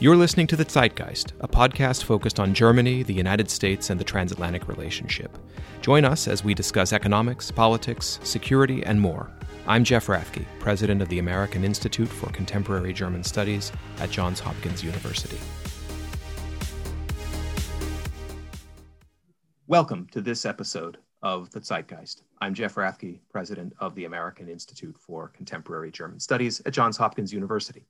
You're listening to The Zeitgeist, a podcast focused on Germany, the United States, and the transatlantic relationship. Join us as we discuss economics, politics, security, and more. I'm Jeff Rathke, president of the American Institute for Contemporary German Studies at Johns Hopkins University. Welcome to this episode of The Zeitgeist. I'm Jeff Rathke, president of the American Institute for Contemporary German Studies at Johns Hopkins University.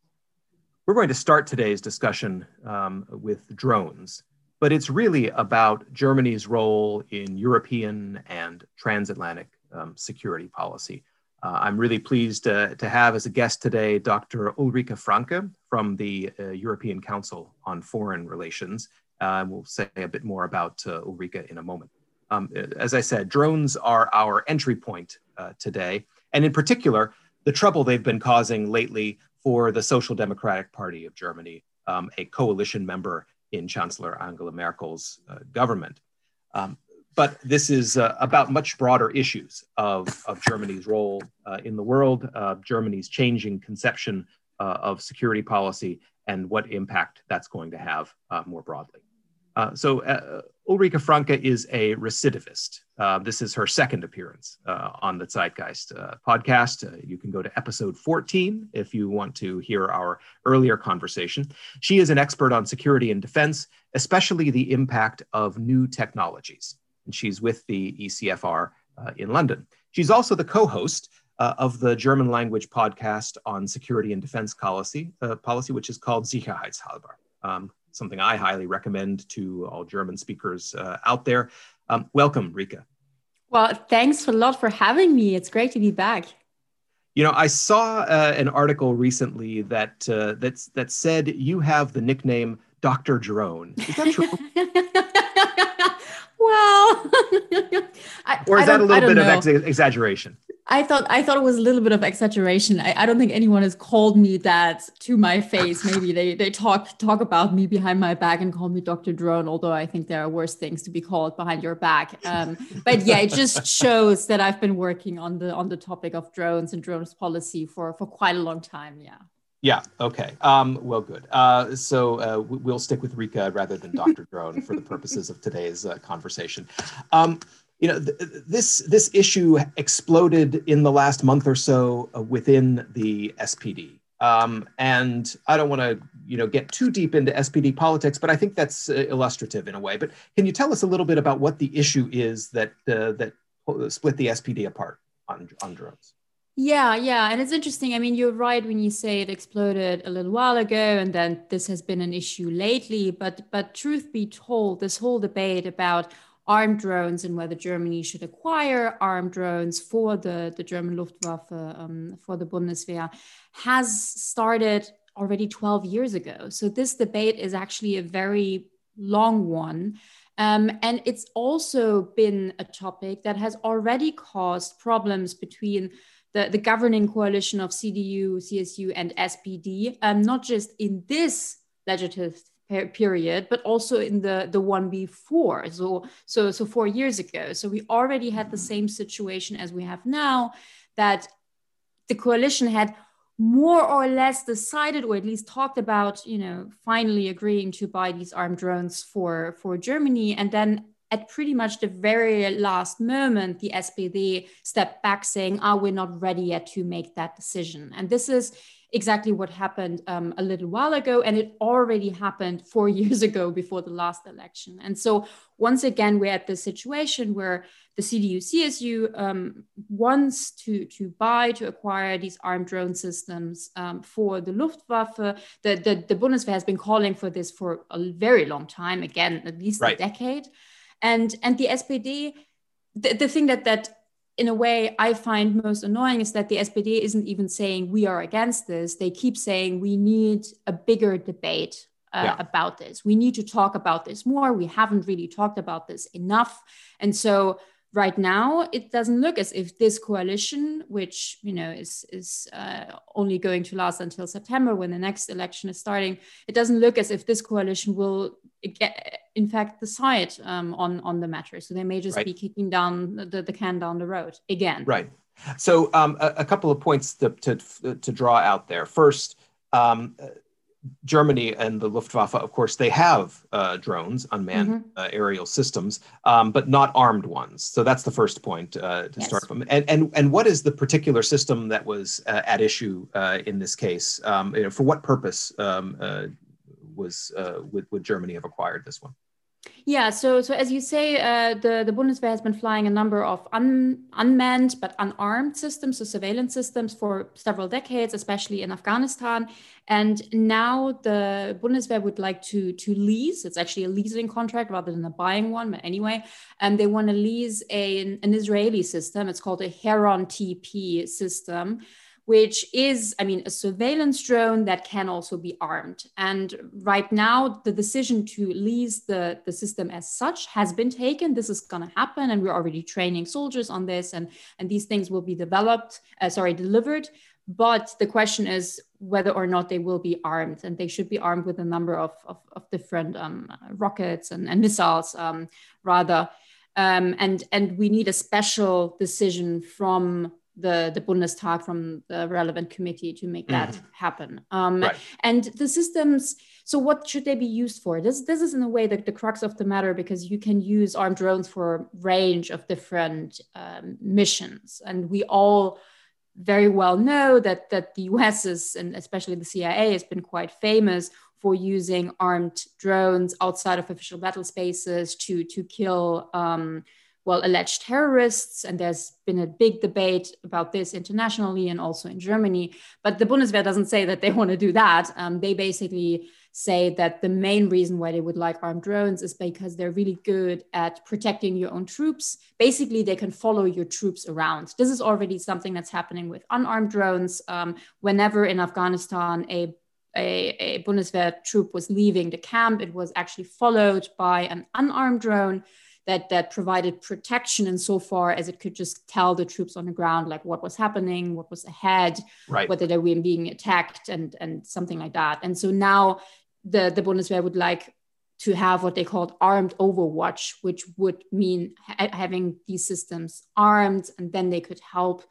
We're going to start today's discussion um, with drones, but it's really about Germany's role in European and transatlantic um, security policy. Uh, I'm really pleased uh, to have as a guest today Dr. Ulrike Franke from the uh, European Council on Foreign Relations. Uh, we'll say a bit more about uh, Ulrike in a moment. Um, as I said, drones are our entry point uh, today, and in particular, the trouble they've been causing lately for the Social Democratic Party of Germany, um, a coalition member in Chancellor Angela Merkel's uh, government. Um, but this is uh, about much broader issues of, of Germany's role uh, in the world, uh, Germany's changing conception uh, of security policy, and what impact that's going to have uh, more broadly. so Ulrike Franke is a recidivist. Uh, this is her second appearance uh, on the Zeitgeist uh, podcast. Uh, you can go to episode 14 if you want to hear our earlier conversation. She is an expert on security and defense, especially the impact of new technologies. And she's with the ECFR uh, in London. She's also the co host uh, of the German language podcast on security and defense policy, policy which is called Sicherheitshalber. Um, something I highly recommend to all German speakers uh, out there. Um, welcome, Rike. Well, thanks a lot for having me. It's great to be back. You know, I saw uh, an article recently that uh, that's that said you have the nickname Doctor Drone. Is that true? well, I, or is that a little bit know. of ex- exaggeration? I thought I thought it was a little bit of exaggeration. I, I, don't think anyone has called me that to my face. Maybe they they talk talk about me behind my back and call me Dr. Drone, although I think there are worse things to be called behind your back. Um, but yeah, it just shows that I've been working on the on the topic of drones and drones policy for for quite a long time. Yeah. Yeah. Okay. Um, well, good. Uh, so uh, we'll stick with Rike rather than Dr. Drone for the purposes of today's uh, conversation. Um, you know, th- this this issue exploded in the last month or so uh, within the SPD. Um, and I don't want to, you know, get too deep into SPD politics, but I think that's uh, illustrative in a way. But can you tell us a little bit about what the issue is that uh, that split the SPD apart on on drones? Yeah, yeah. And it's interesting. I mean, you're right when you say it exploded a little while ago and then this has been an issue lately. But but truth be told, this whole debate about armed drones and whether Germany should acquire armed drones for the, the German Luftwaffe, um, for the Bundeswehr, has started already 12 years ago. So this debate is actually a very long one. Um, and it's also been a topic that has already caused problems between the, the governing coalition of CDU, CSU, and SPD, um, not just in this legislative period, but also in the the one before. So so so four years ago. So we already had the same situation as we have now, that the coalition had more or less decided or at least talked about you know finally agreeing to buy these armed drones for for germany and then at pretty much the very last moment the spd stepped back saying are oh, we not ready yet to make that decision and this is exactly what happened um, a little while ago. And it already happened four years ago before the last election. And so, once again, we're at the situation where the CDU CSU um, wants to, to buy, to acquire these armed drone systems um, for the Luftwaffe. The, the, the Bundeswehr has been calling for this for a very long time, again, at least right. a decade. And, and the SPD, the, the thing that, that in a way I find most annoying is that the SPD isn't even saying we are against this. They keep saying we need a bigger debate uh, yeah. about this. We need to talk about this more. We haven't really talked about this enough. And so right now it doesn't look as if this coalition which you know is is uh, only going to last until september when the next election is starting it doesn't look as if this coalition will get, in fact decide um, on on the matter. So they may just right. be kicking down the, the can down the road again. Right. So um, a, a, couple of points to, to, to draw out there. First um, Germany and the Luftwaffe, of course, they have uh, drones, unmanned mm-hmm. uh, aerial systems, um, but not armed ones. So that's the first point uh, to yes. start from. And, and and what is the particular system that was uh, at issue uh, in this case? Um, you know, for what purpose um, was would, would Germany have acquired this one? Yeah, so so as you say, uh, the the Bundeswehr has been flying a number of un, unmanned but unarmed systems, so surveillance systems, for several decades, especially in Afghanistan. And now the Bundeswehr would like to to lease. It's actually a leasing contract rather than a buying one, but anyway, and they want to lease a, an Israeli system. It's called a Heron TP system which is, I mean, a surveillance drone that can also be armed. And right now, the decision to lease the, the system as such has been taken. This is going to happen, and we're already training soldiers on this, and, and these things will be developed, uh, sorry, delivered. But the question is whether or not they will be armed, and they should be armed with a number of, of, of different um, rockets and, and missiles, um, rather. Um, and and we need a special decision from the, the Bundestag from the relevant committee to make that mm-hmm. happen. Um, right. And the systems, so what should they be used for? This, this is in a way the, the crux of the matter because you can use armed drones for a range of different um, missions. And we all very well know that, that the US is, and especially the CIA has been quite famous for using armed drones outside of official battle spaces to, to kill um, well, alleged terrorists. And there's been a big debate about this internationally and also in Germany. But the Bundeswehr doesn't say that they want to do that. Um, they basically say that the main reason why they would like armed drones is because they're really good at protecting your own troops. Basically, they can follow your troops around. This is already something that's happening with unarmed drones. Um, whenever in Afghanistan a a, a Bundeswehr troop was leaving the camp, it was actually followed by an unarmed drone that that provided protection insofar as it could just tell the troops on the ground like what was happening, what was ahead, right. whether they were being attacked, and and something like that. And so now the the Bundeswehr would like to have what they called armed overwatch, which would mean ha- having these systems armed, and then they could help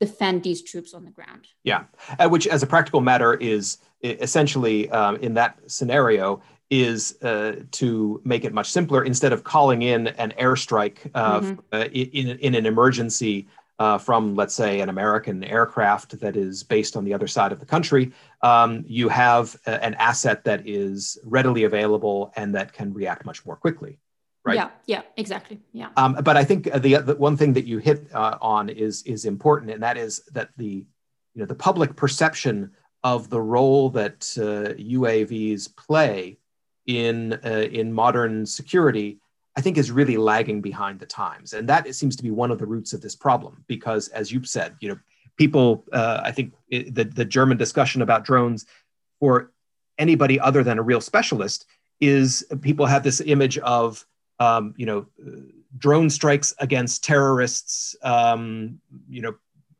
defend these troops on the ground. Yeah, uh, which, as a practical matter, is essentially um, in that scenario is uh, to make it much simpler instead of calling in an airstrike uh, mm-hmm. uh, in, in an emergency uh, from, let's say, an American aircraft that is based on the other side of the country. Um, you have a, an asset that is readily available and that can react much more quickly. Right. Yeah. Yeah. Exactly. Yeah. Um, but I think the, the one thing that you hit uh, on is is important, and that is that the you know the public perception of the role that UAVs uh, play in uh, in modern security i think is really lagging behind the times. And that seems to be one of the roots of this problem because as you've said you know people uh, i think it, the, the german discussion about drones for anybody other than a real specialist is people have this image of um, you know drone strikes against terrorists um, you know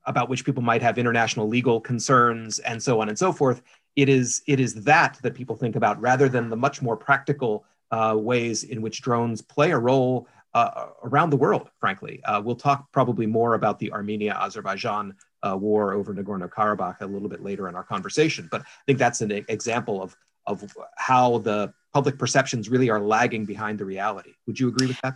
about which people might have international legal concerns and so on and so forth it is it is that that people think about rather than the much more practical uh, ways in which drones play a role uh, around the world. Frankly, uh, we'll talk probably more about the Armenia-Azerbaijan uh, war over Nagorno-Karabakh a little bit later in our conversation. But I think that's an example of of how the public perceptions really are lagging behind the reality. Would you agree with that?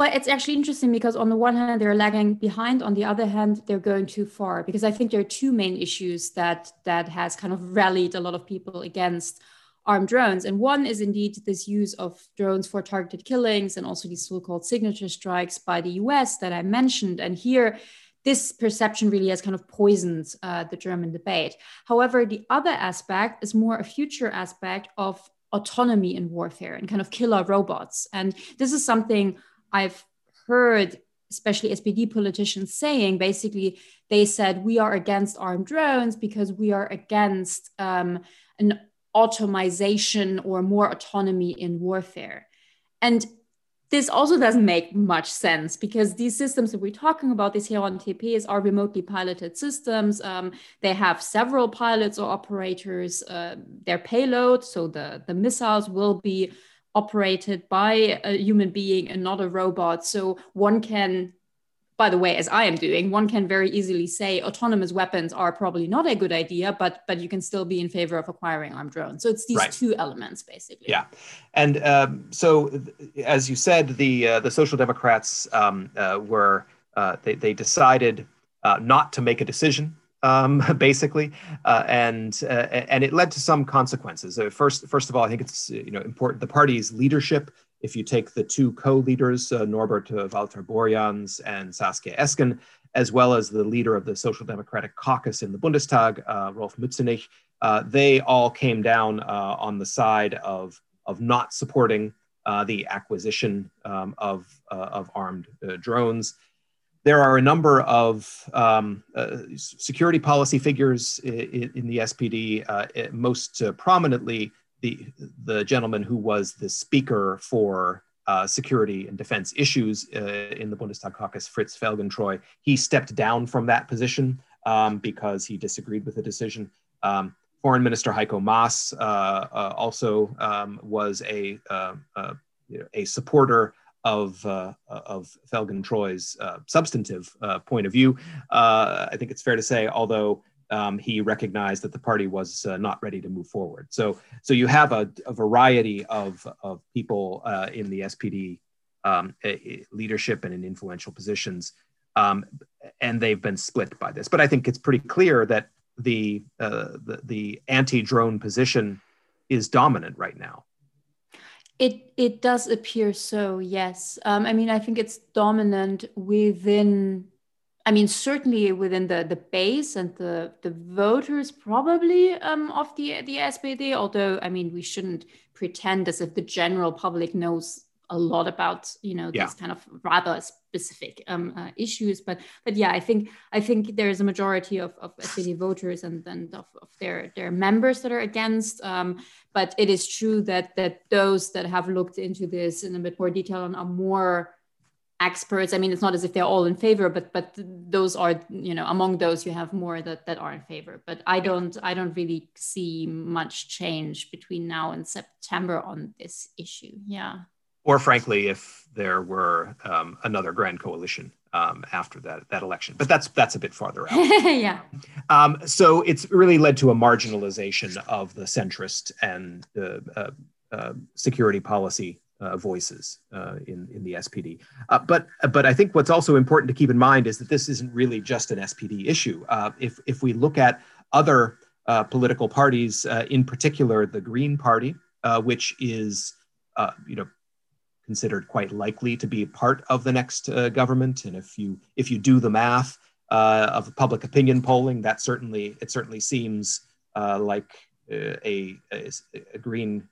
Well, it's actually interesting because on the one hand, they're lagging behind. On the other hand, they're going too far because I think there are two main issues that that has kind of rallied a lot of people against armed drones. And one is indeed this use of drones for targeted killings and also these so-called signature strikes by the US that I mentioned. And here, this perception really has kind of poisoned uh, the German debate. However, the other aspect is more a future aspect of autonomy in warfare and kind of killer robots. And this is something I've heard, especially SPD politicians, saying basically they said we are against armed drones because we are against um, an automation or more autonomy in warfare. And this also doesn't make much sense because these systems that we're talking about, these Heron TPs, are remotely piloted systems. Um, they have several pilots or operators. Uh, their payload, so the, the missiles will be operated by a human being and not a robot. So one can by the way, as I am doing, one can very easily say autonomous weapons are probably not a good idea, but but you can still be in favor of acquiring armed drones. So it's these right. two elements basically. Yeah, and um, so as you said, the uh, the Social Democrats um, uh, were uh, they they decided uh, not to make a decision. Um, basically, uh, and uh, and it led to some consequences. first, first of all, I think it's you know important. The party's leadership if you take the two co-leaders, uh, Norbert uh, Walter Borjans and Saskia Esken, as well as the leader of the Social Democratic Caucus in the Bundestag, uh, Rolf Mützenich, uh, they all came down uh, on the side of, of not supporting uh, the acquisition um, of, of armed drones. There are a number of um, security policy figures in, in the SPD, most prominently the the gentleman who was the speaker for uh, security and defense issues uh, in the Bundestag caucus, Fritz Felgentreu, he stepped down from that position um, because he disagreed with the decision. Um, Foreign Minister Heiko Maas uh, uh also um, was a uh, uh, a supporter of uh, of Felgentreu's uh, substantive uh, point of view. I think it's fair to say, although um, he recognized that the party was uh, not ready to move forward. So, so you have a, a variety of, of people uh, in the SPD um, leadership and in influential positions, um, and they've been split by this. But I think it's pretty clear that the, uh, the, the anti-drone position is dominant right now. It it does appear so. Yes. Um, I mean, I think it's dominant within I mean, certainly within the, the base and the, the voters probably um, of the, the SPD, although, I mean, we shouldn't pretend as if the general public knows a lot about, you know, yeah. these kind of rather specific um, uh, issues. But, but yeah, I think, I think there is a majority of, of SPD voters and then of, of, their, their members that are against. Um, but it is true that, that those that have looked into this in a bit more detail and are more experts i mean it's not as if they're all in favor but but those are you know among those you have more that that are in favor but i don't i don't really see much change between now and september on this issue yeah or frankly if there were um, another grand coalition um, after that that election but that's that's a bit farther out yeah um, so it's really led to a marginalization of the centrist and uh, uh, uh, security policy uh, voices uh, in in the SPD. Uh, but but I think what's also important to keep in mind is that this isn't really just an SPD issue. Uh, if if we look at other uh, political parties, uh, in particular the Green Party, which is you know considered quite likely to be part of the next government, and if you if you do the math of public opinion polling, that certainly it certainly seems like a, a, a, green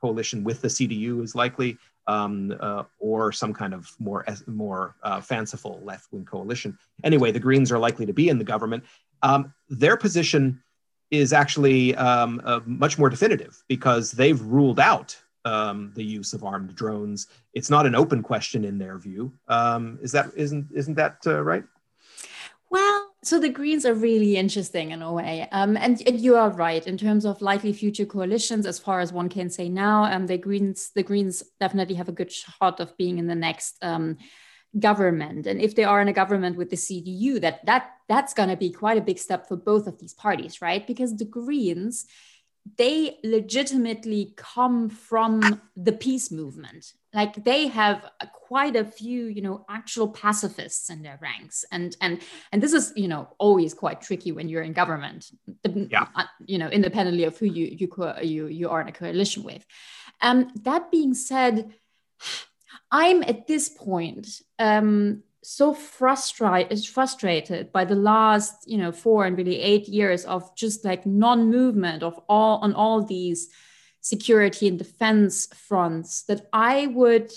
coalition with the CDU is likely, um, uh, or some kind of more more uh, fanciful left wing coalition. Anyway, the Greens are likely to be in the government. Um, their position is actually um, uh, much more definitive because they've ruled out um, the use of armed drones. It's not an open question in their view. Um, is that isn't isn't that uh, right? Well, so the Greens are really interesting in a way, um, and, and, you are right in terms of likely future coalitions. As far as one can say now, um, the Greens the Greens definitely have a good shot of being in the next um, government. And if they are in a government with the CDU, that that that's going to be quite a big step for both of these parties, right? Because the Greens they legitimately come from the peace movement. Like they have quite a few you know actual pacifists in their ranks. And and and this is you know always quite tricky when you're in government yeah. Uh, you know independently of who you you you you are in a coalition with. Um that being said i'm at this point um so frustrated frustrated by the last you know four and really eight years of just like non-movement of all on all these security and defense fronts that i would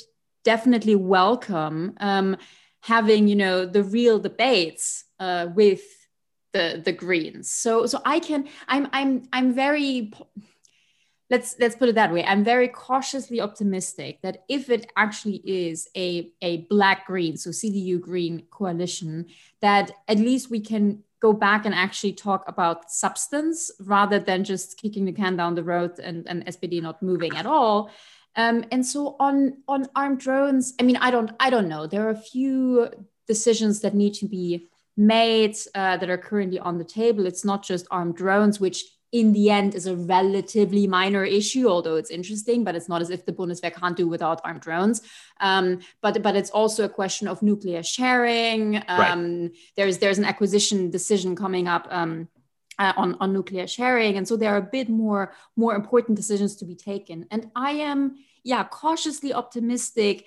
definitely welcome um, having you know the real debates uh, with the the greens. So so i can i'm i'm i'm very let's let's put it that way. I'm very cautiously optimistic that if it actually is a a black green so cdu green coalition that at least we can go back and actually talk about substance rather than just kicking the can down the road and, and spd not moving at all. Um, and so on on armed drones i mean i don't i don't know. There are a few decisions that need to be made uh, that are currently on the table. It's not just armed drones, which in the end is a relatively minor issue, although it's interesting, but it's not as if the Bundeswehr can't do without armed drones. Um, but but it's also a question of nuclear sharing. Um, right. There's there's an acquisition decision coming up. Um, uh, on, on nuclear sharing and so there are a bit more more important decisions to be taken and i am yeah cautiously optimistic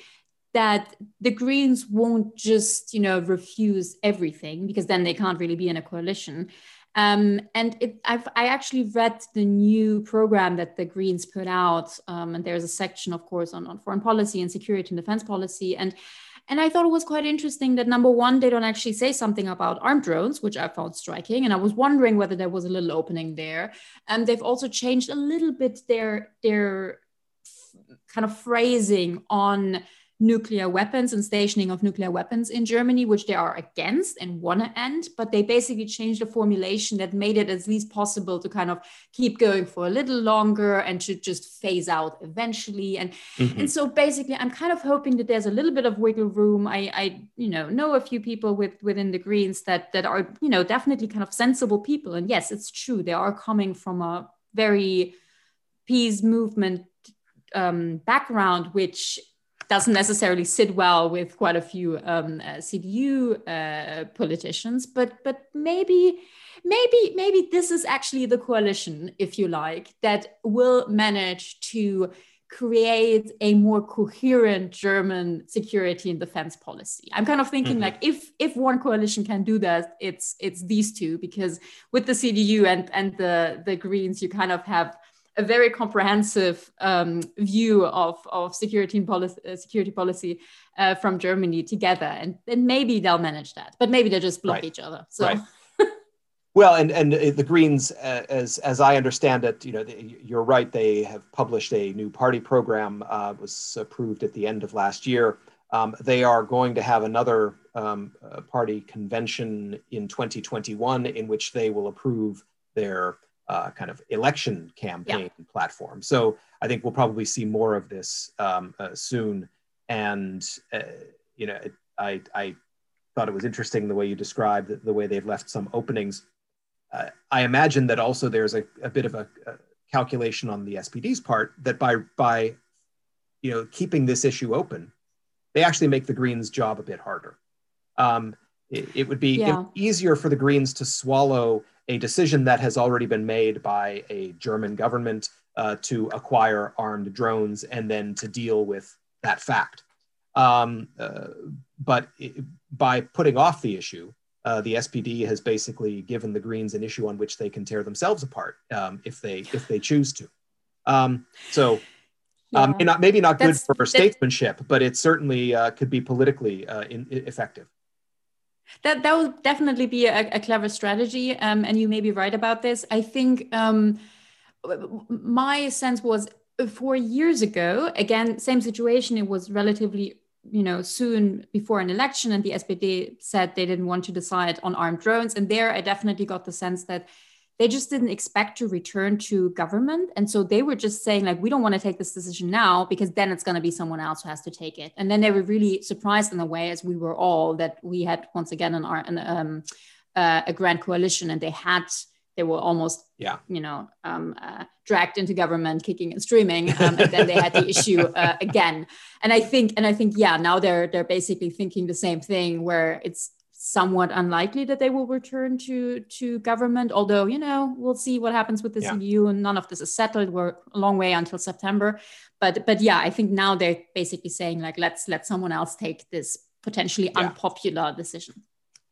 that the greens won't just you know refuse everything because then they can't really be in a coalition um, and it, I've, I actually read the new program that the Greens put out, um, and there's a section, of course, on, on foreign policy and security and defense policy. And and I thought it was quite interesting that number one, they don't actually say something about armed drones, which I found striking. And I was wondering whether there was a little opening there. And they've also changed a little bit their their kind of phrasing on nuclear weapons and stationing of nuclear weapons in Germany, which they are against and want to end. But they basically changed the formulation that made it at least possible to kind of keep going for a little longer and to just phase out eventually. And mm-hmm. and so basically, I'm kind of hoping that there's a little bit of wiggle room. I I you know know a few people with within the Greens that that are you know definitely kind of sensible people. And yes, it's true they are coming from a very peace movement um, background, which doesn't necessarily sit well with quite a few um, uh, CDU uh, politicians, but but maybe maybe maybe this is actually the coalition, if you like, that will manage to create a more coherent German security and defense policy. I'm kind of thinking mm-hmm. like if if one coalition can do that, it's it's these two because with the CDU and and the the Greens, you kind of have a very comprehensive um, view of, of security policy, uh, security policy uh, from Germany together, and, and maybe they'll manage that. But maybe they just block right. each other. So. Right. well, and and the Greens, uh, as as I understand it, you know, you're right. They have published a new party program. Uh, was approved at the end of last year. Um, they are going to have another um, uh, party convention in 2021 in which they will approve their uh, kind of election campaign yeah. platform. So I think we'll probably see more of this um, uh, soon. And uh, you know, it, I I thought it was interesting the way you described the, the way they've left some openings. Uh, I imagine that also there's a, a bit of a, a, calculation on the SPD's part that by by you know keeping this issue open, they actually make the Greens' job a bit harder. Um, it, it, would be yeah. easier for the Greens to swallow a decision that has already been made by a German government uh, to acquire armed drones and then to deal with that fact. Um, uh, but it, by putting off the issue, uh, the SPD has basically given the Greens an issue on which they can tear themselves apart um, if they if they choose to. Um, so. Um, yeah. not, maybe not good that's, for statesmanship, but it certainly uh, could be politically uh, in, effective. That that would definitely be a, a clever strategy, um, and you may be right about this. I think um, my sense was uh, four years ago. Again, same situation. It was relatively you know soon before an election, and the SPD said they didn't want to decide on armed drones. And there, I definitely got the sense that they just didn't expect to return to government. And so they were just saying like we don't want to take this decision now because then it's going to be someone else who has to take it. And then they were really surprised in a way as we were all that we had once again an, an um, uh, a grand coalition and they had they were almost yeah. you know um, uh, dragged into government kicking and streaming um, and then they had the issue uh, again. And i think and i think yeah now they're they're basically thinking the same thing where it's somewhat unlikely that they will return to to government. Although you know we'll see what happens with the yeah. CDU, and none of this is settled. We're a long way until September, but but yeah, I think now they're basically saying like let's let someone else take this potentially yeah. unpopular decision.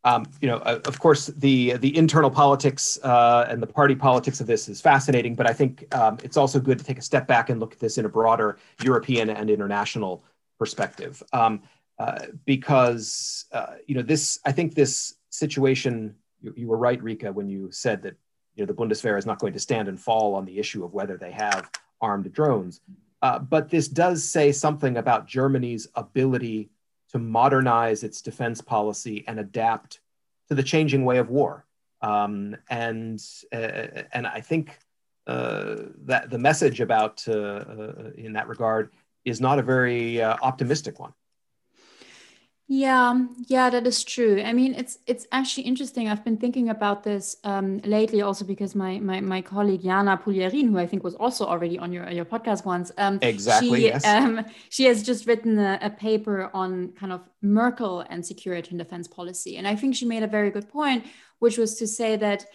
Um, you know, uh, of course, the the internal politics uh, and the party politics of this is fascinating, but I think um, it's also good to take a step back and look at this in a broader European and international perspective. Um, uh, because uh, you know this. I think this situation. You, you, were right, Rike, when you said that you know the Bundeswehr is not going to stand and fall on the issue of whether they have armed drones. Uh, but this does say something about Germany's ability to modernize its defense policy and adapt to the changing way of war. Um, and uh, and I think uh, that the message about in that regard is not a very optimistic one. Yeah, yeah, that is true. I mean, it's it's actually interesting. I've been thinking about this um, lately, also because my my, my colleague Jana Puglierin, who I think was also already on your your podcast once, um, exactly, she, yes. um, she has just written a, a, paper on kind of Merkel and security and defense policy, and I think she made a very good point, which was to say that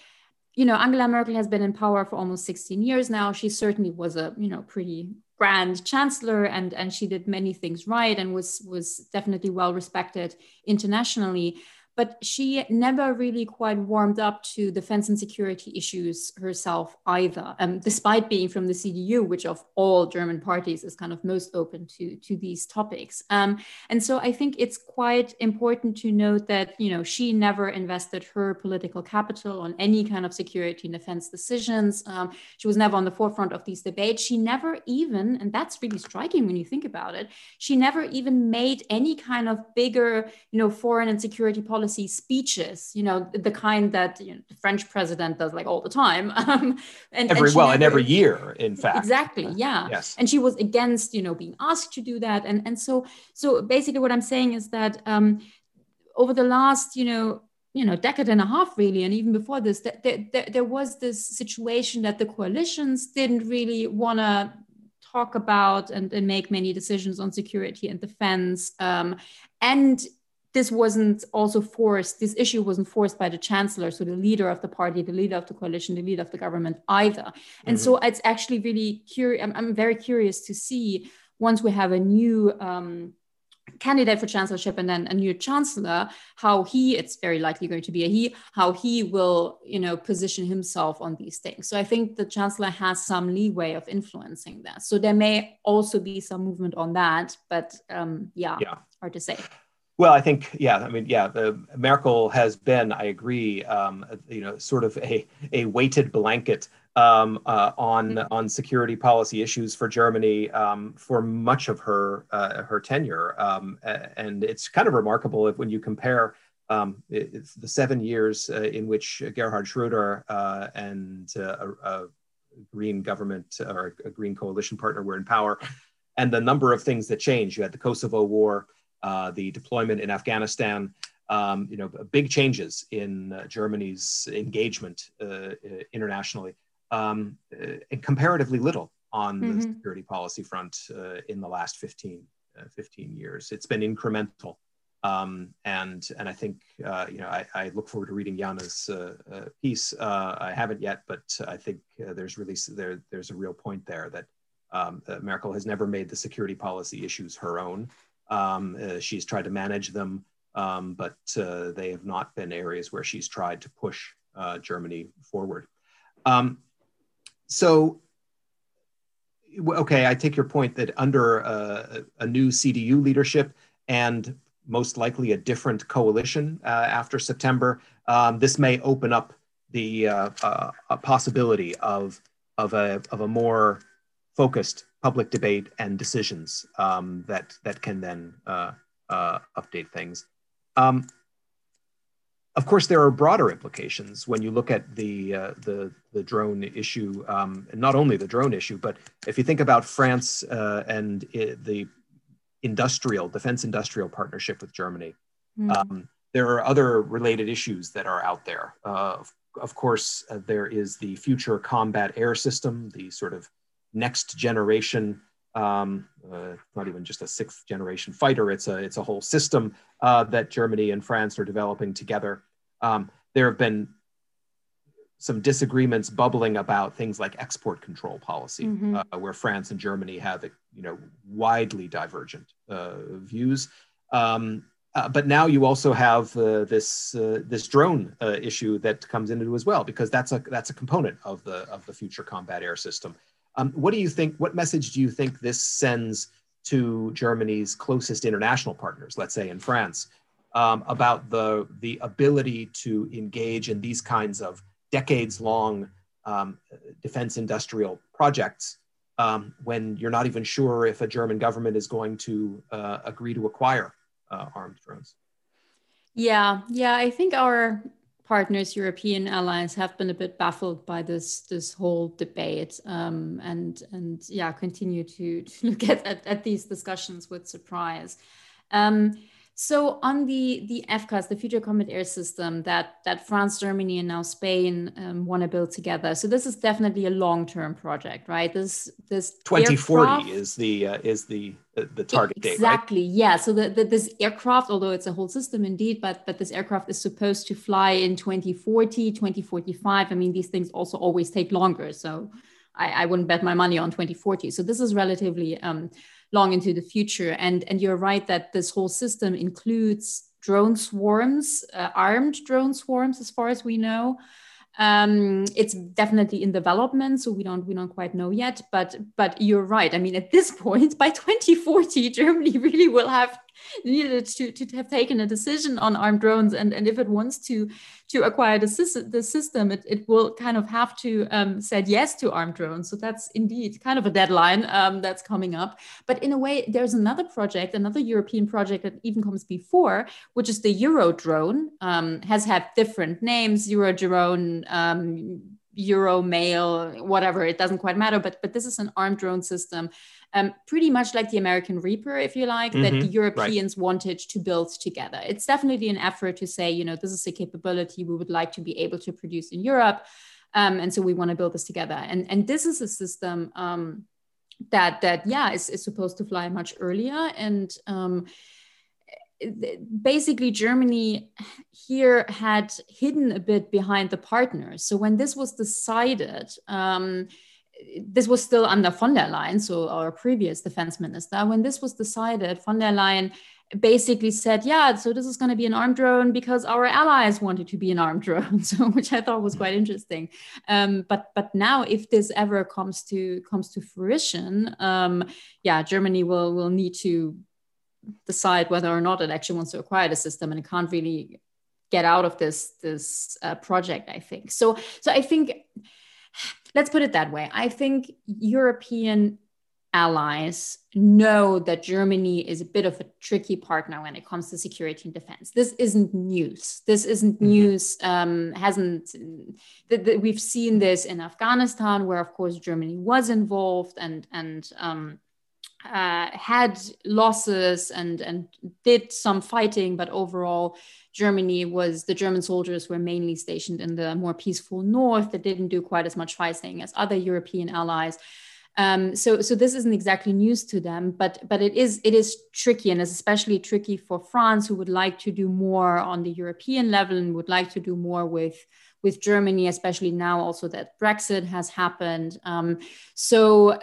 you know Angela Merkel has been in power for almost 16 years now. She certainly was a you know pretty grand chancellor and and she did many things right and was was definitely well respected internationally but she never really quite warmed up to defense and security issues herself either, um, despite being from the CDU, which of all German parties is kind of most open to, to these topics. Um, and so I think it's quite important to note that, you know, she never invested her political capital on any kind of security and defense decisions. Um, she was never on the forefront of these debates. She never even, and that's really striking when you think about it, she never even made any kind of bigger, you know, foreign and security policy policy speeches, you know, the kind that you know, the French president does like all the time. Um, and, every, and well, never, and every year, in fact. Exactly. Yeah. Yes. And she was against, you know, being asked to do that. And, and so, so basically what I'm saying is that um, over the last, you know, you know, decade and a half really, and even before this, that there, there, there was this situation that the coalitions didn't really want to talk about and, and, make many decisions on security and defense. Um, and this wasn't also forced, this issue wasn't forced by the chancellor, so the leader of the party, the leader of the coalition, the leader of the government either. And mm-hmm. so it's actually really curious. I'm, I'm, very curious to see once we have a new um, candidate for chancellorship and then a new chancellor, how he, it's very likely going to be a he, how he will, you know, position himself on these things. So I think the chancellor has some leeway of influencing that. So there may also be some movement on that, but um, yeah, yeah, hard to say. Well, I think, yeah, I mean, yeah, the Merkel has been, I agree, um, you know, sort of a, a weighted blanket um, uh, on mm-hmm. on security policy issues for Germany um, for much of her uh, her tenure, um, and it's kind of remarkable if when you compare um, the seven years uh, in which Gerhard Schröder uh, and uh, a, a, Green government or a Green coalition partner were in power, and the number of things that changed. You had the Kosovo War. Uh, the deployment in Afghanistan, um, you know, big changes in uh, Germany's engagement uh, internationally, um, and comparatively little on mm-hmm. the security policy front in the last 15, 15 years. It's been incremental. Um, and and I think uh, you know I, I, look forward to reading Jana's uh, uh, piece. I haven't yet, but I think there's really there there's a real point there that um, Merkel has never made the security policy issues her own. Um, uh, she's tried to manage them, um, but uh, they have not been areas where she's tried to push uh, Germany forward. Um, so, okay, I take your point that under a, a new CDU leadership and most likely a different coalition uh, after September, um, this may open up the uh, uh, possibility of, of, a, of a more focused public debate and decisions um, that that can then uh, uh, update things. Um, of course, there are broader implications when you look at the uh, the, the drone issue, um, and not only the drone issue, but if you think about France uh, and it, the industrial defense industrial partnership with Germany, mm-hmm. there are other related issues that are out there. Uh, of, of, course, uh, there is the future combat air system, the sort of next generation um, uh, not even just a sixth generation fighter. It's a it's a whole system uh, that Germany and France are developing together. Um, there have been some disagreements bubbling about things like export control policy, mm-hmm. uh, where France and Germany have you know widely divergent uh, views. Um, uh, but now you also have uh, this this drone issue that comes into as well, because that's a that's a component of the of the future combat air system. Um, what do you think? What message do you think this sends to Germany's closest international partners, let's say in France, um, about the the ability to engage in these kinds of decades-long um, defense industrial projects um, when you're not even sure if a German government is going to uh, agree to acquire uh, armed drones? Yeah, yeah, I think our partners, European allies, have been a bit baffled by this this whole debate, um, and and yeah, continue to, to look at, at, at these discussions with surprise. Um, So on the the FCAS, the Future Combat Air System that that France, Germany, and now Spain um, want to build together. So this is definitely a long term project, right? This this 2040 aircraft, is the uh, is the uh, the target exactly, date. Exactly. Right? Yeah. So the, the, this aircraft, although it's a whole system indeed, but but this aircraft is supposed to fly in 2040, 2045. I mean, these things also always take longer. So I, I wouldn't bet my money on 2040. So this is relatively um, long into the future. And, and you're right that this whole system includes drone swarms, uh, armed drone swarms, as far as we know. Um, it's definitely in development, so we don't we don't quite know yet. But but you're right. I mean, at this point, by 2040, Germany really will have needed to, to have taken a decision on armed drones. And, and if it wants to to acquire the, system, the system it, it will kind of have to um, said yes to armed drones. So that's indeed kind of a deadline um, that's coming up. But in a way there's another project another european project that even comes before which is the eurodrone um, has had different names eurodrone um, Euromale, whatever, it doesn't quite matter. But but this is an armed drone system um, pretty much like the American Reaper, if you like, mm-hmm. that the Europeans right. wanted to build together. It's definitely an effort to say, you know, this is a capability we would like to be able to produce in Europe. Um, and so we want to build this together. And, and this is a system um, that, that, yeah, is, is supposed to fly much earlier. And um, basically germany here had hidden a bit behind the partners so when this was decided um, this was still under von der Leyen, so our previous defense minister. When this was decided, von der Leyen basically said, "Yeah, so this is going to be an armed drone because our allies wanted to be an armed drone." So, which I thought was quite interesting. Um, but but now, if this ever comes to comes to fruition, um, yeah, Germany will will need to decide whether or not it actually wants to acquire the system, and it can't really get out of this this uh, project. I think so. So I think let's put it that way. I think European allies know that Germany is a bit of a tricky partner when it comes to security and defense. This isn't news. This isn't mm-hmm. news. Um, hasn't th- th- we've seen this in Afghanistan, where of course Germany was involved and and um, uh, had losses and and did some fighting, but overall Germany was the German soldiers were mainly stationed in the more peaceful north that didn't do quite as much fighting as other European allies. Um, so, so this isn't exactly news to them, but but it is it is tricky, and it's especially tricky for France, who would like to do more on the European level and would like to do more with with Germany, especially now also that Brexit has happened. Um, so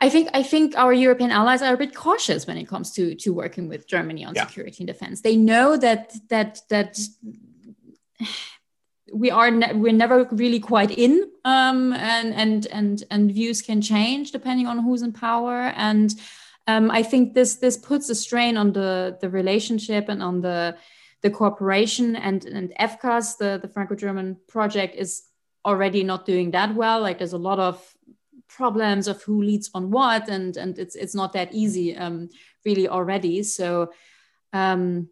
I think I think our European allies are a bit cautious when it comes to to working with Germany on yeah. security and defense. They know that that that we are ne- we're never really quite in, um, and and and and views can change depending on who's in power. And um, I think this this puts a strain on the the relationship and on the the cooperation. And and FCAS, the the Franco-German project, is already not doing that well. Like there's a lot of problems of who leads on what and and it's it's not that easy um, really already so um,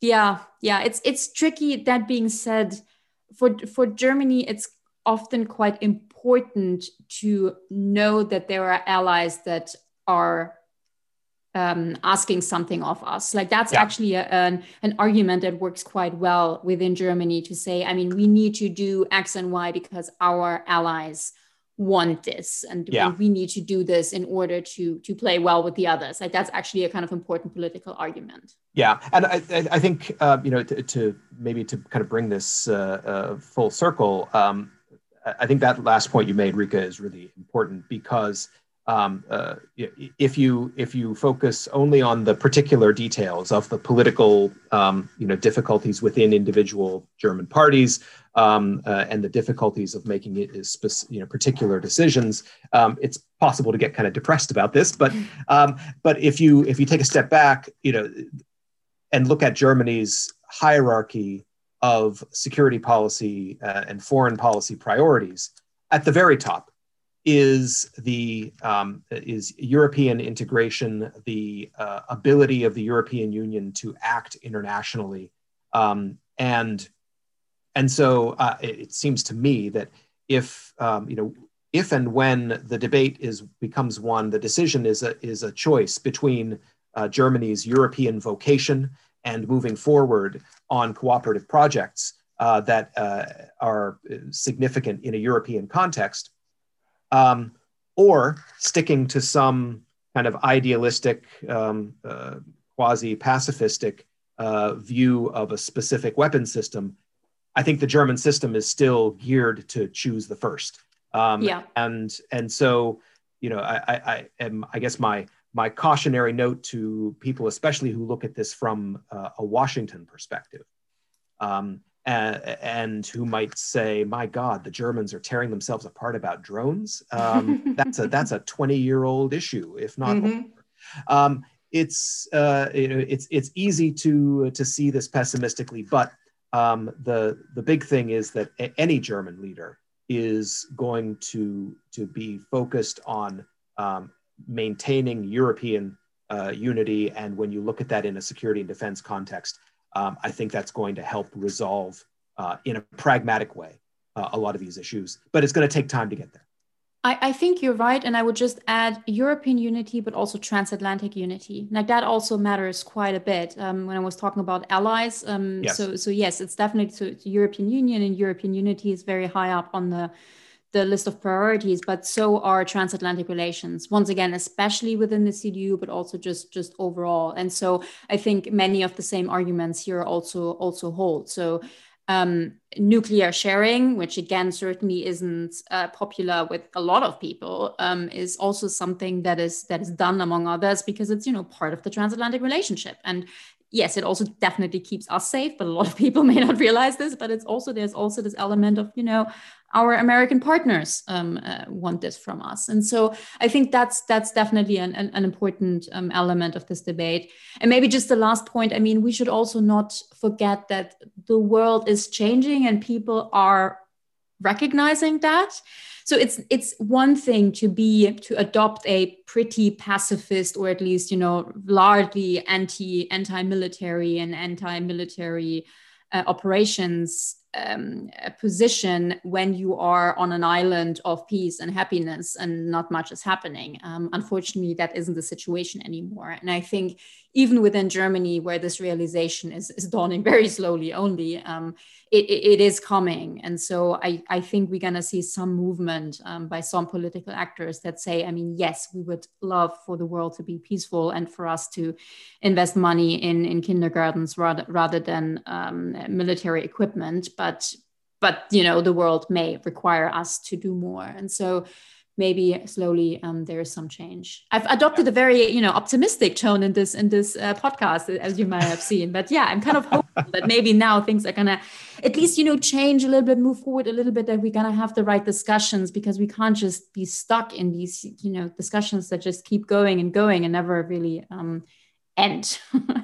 yeah yeah it's it's tricky that being said for for germany it's often quite important to know that there are allies that are um, asking something of us. Like that's yeah. actually a, an, an argument that works quite well within Germany to say, I mean, we need to do X and Y because our allies want this and yeah. we need to do this in order to to play well with the others like that's actually a kind of important political argument yeah and i, I think uh, you know to, to, maybe to kind of bring this uh, uh, full circle um, i think that last point you made rike is really important because um, uh, if you if you focus only on the particular details of the political um, you know difficulties within individual German parties um, uh, and the difficulties of making it is you know particular decisions, um, it's possible to get kind of depressed about this. But um, but if you if you take a step back, you know, and look at Germany's hierarchy of security policy uh, and foreign policy priorities, at the very top is the um, is European integration, the uh, ability of the European Union to act internationally, um, and and so uh, it, it, seems to me that if um, you know if and when the debate is becomes one, the decision is a is a choice between uh, Germany's European vocation and moving forward on cooperative projects uh, that uh, are significant in a European context, um, or sticking to some kind of idealistic, um, uh, quasi pacifistic uh, view of a specific weapon system, I think the German system is still geared to choose the first. Um, yeah. And and so, you know, I, I, I am I guess my my cautionary note to people, especially who look at this from uh, a Washington perspective, um, and, and, who might say, "My God, the Germans are tearing themselves apart about drones." Um, that's a that's a twenty year old issue, if not. Mm-hmm. Um, it's uh, you know it's it's easy to to see this pessimistically, but um, the the big thing is that any German leader is going to to be focused on um, maintaining European uh, unity, and when you look at that in a security and defense context, um, I think that's going to help resolve uh, in a pragmatic way uh, a lot of these issues. But it's going to take time to get there. I, I, think you're right. And I would just add European unity, but also transatlantic unity. Like that also matters quite a bit um, when I was talking about allies. Um, yes. So, so, yes, it's definitely to European Union and European unity is very high up on the the list of priorities, but so are transatlantic relations. Once again, especially within the CDU, but also just just overall. And so I think many of the same arguments here also also hold. So um, nuclear sharing, which again certainly isn't uh, popular with a lot of people, um, is also something that is that is done among others because it's you know part of the transatlantic relationship. And yes, it also definitely keeps us safe, but a lot of people may not realize this. But it's also there's also this element of you know our American partners um, uh, want this from us, and so I think that's that's definitely an, an, an important um, element of this debate. And maybe just the last point. I mean, we should also not forget that the world is changing, and people are recognizing that so it's it's one thing to be to adopt a pretty pacifist or at least you know largely anti anti military and anti military uh, operations um, position when you are on an island of peace and happiness and not much is happening. Um, unfortunately, that isn't the situation anymore. And I think even within Germany, where this realization is, is dawning very slowly only, um, it, it is coming. And so I, I think we're going to see some movement um, by some political actors that say, I mean, yes, we would love for the world to be peaceful and for us to invest money in, in kindergartens rather, rather than um, military equipment. But, but, you know, the world may require us to do more. And so maybe slowly um, there is some change. I've adopted a very you know optimistic tone in this in this uh, podcast, as you might have seen. But yeah, I'm kind of hopeful that maybe now things are gonna at least you know change a little bit, move forward a little bit. That we're gonna have the right discussions because we can't just be stuck in these you know discussions that just keep going and going and never really um, end.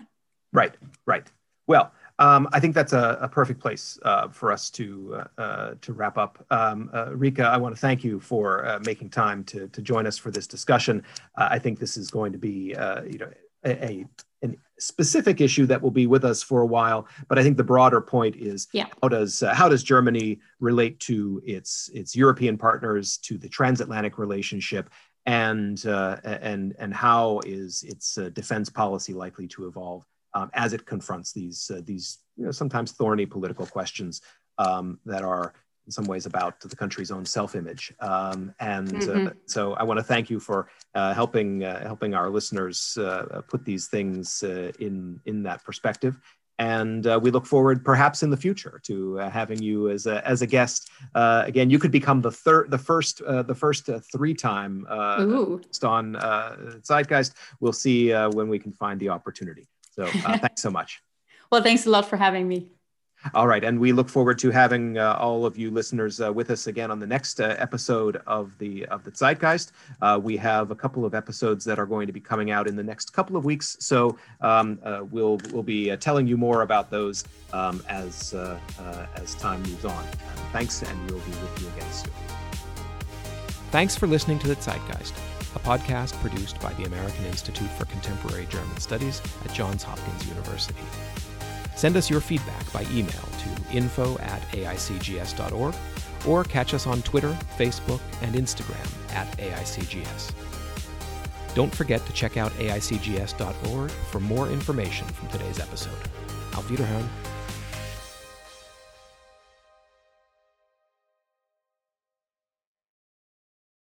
right, right. Well. Um, I think that's a, a perfect place uh, for us to uh, uh, to wrap up. Um, uh, Rike, I want to thank you for uh, making time to to join us for this discussion. Uh, I think this is going to be you know a, a a specific issue that will be with us for a while. But I think the broader point is yeah. how does how does Germany relate to its its European partners, to the transatlantic relationship, and and and how is its defense policy likely to evolve? Um, as it confronts these uh, these you know, sometimes thorny political questions um, that are in some ways about the country's own self-image. Um, and uh, mm-hmm. uh, so I want to thank you for uh, helping uh, helping our listeners uh, put these things in in that perspective. And we look forward, perhaps in the future, to having you as a, as a guest. again, you could become the third, the first, the first three-time guest on Zeitgeist. We'll see when we can find the opportunity. So uh, thanks so much. Well, thanks a lot for having me. All right, and we look forward to having uh, all of you listeners uh, with us again on the next uh, episode of the of the Zeitgeist. Uh, we have a couple of episodes that are going to be coming out in the next couple of weeks, so um, uh, we'll we'll be uh, telling you more about those um, as as time moves on. thanks, and we'll be with you again soon. Thanks for listening to the Zeitgeist a podcast produced by the American Institute for Contemporary German Studies at Johns Hopkins University. Send us your feedback by email to info at aicgs.org or catch us on Twitter, Facebook, and Instagram at AICGS. Don't forget to check out aicgs.org for more information from today's episode. Auf Wiederhören.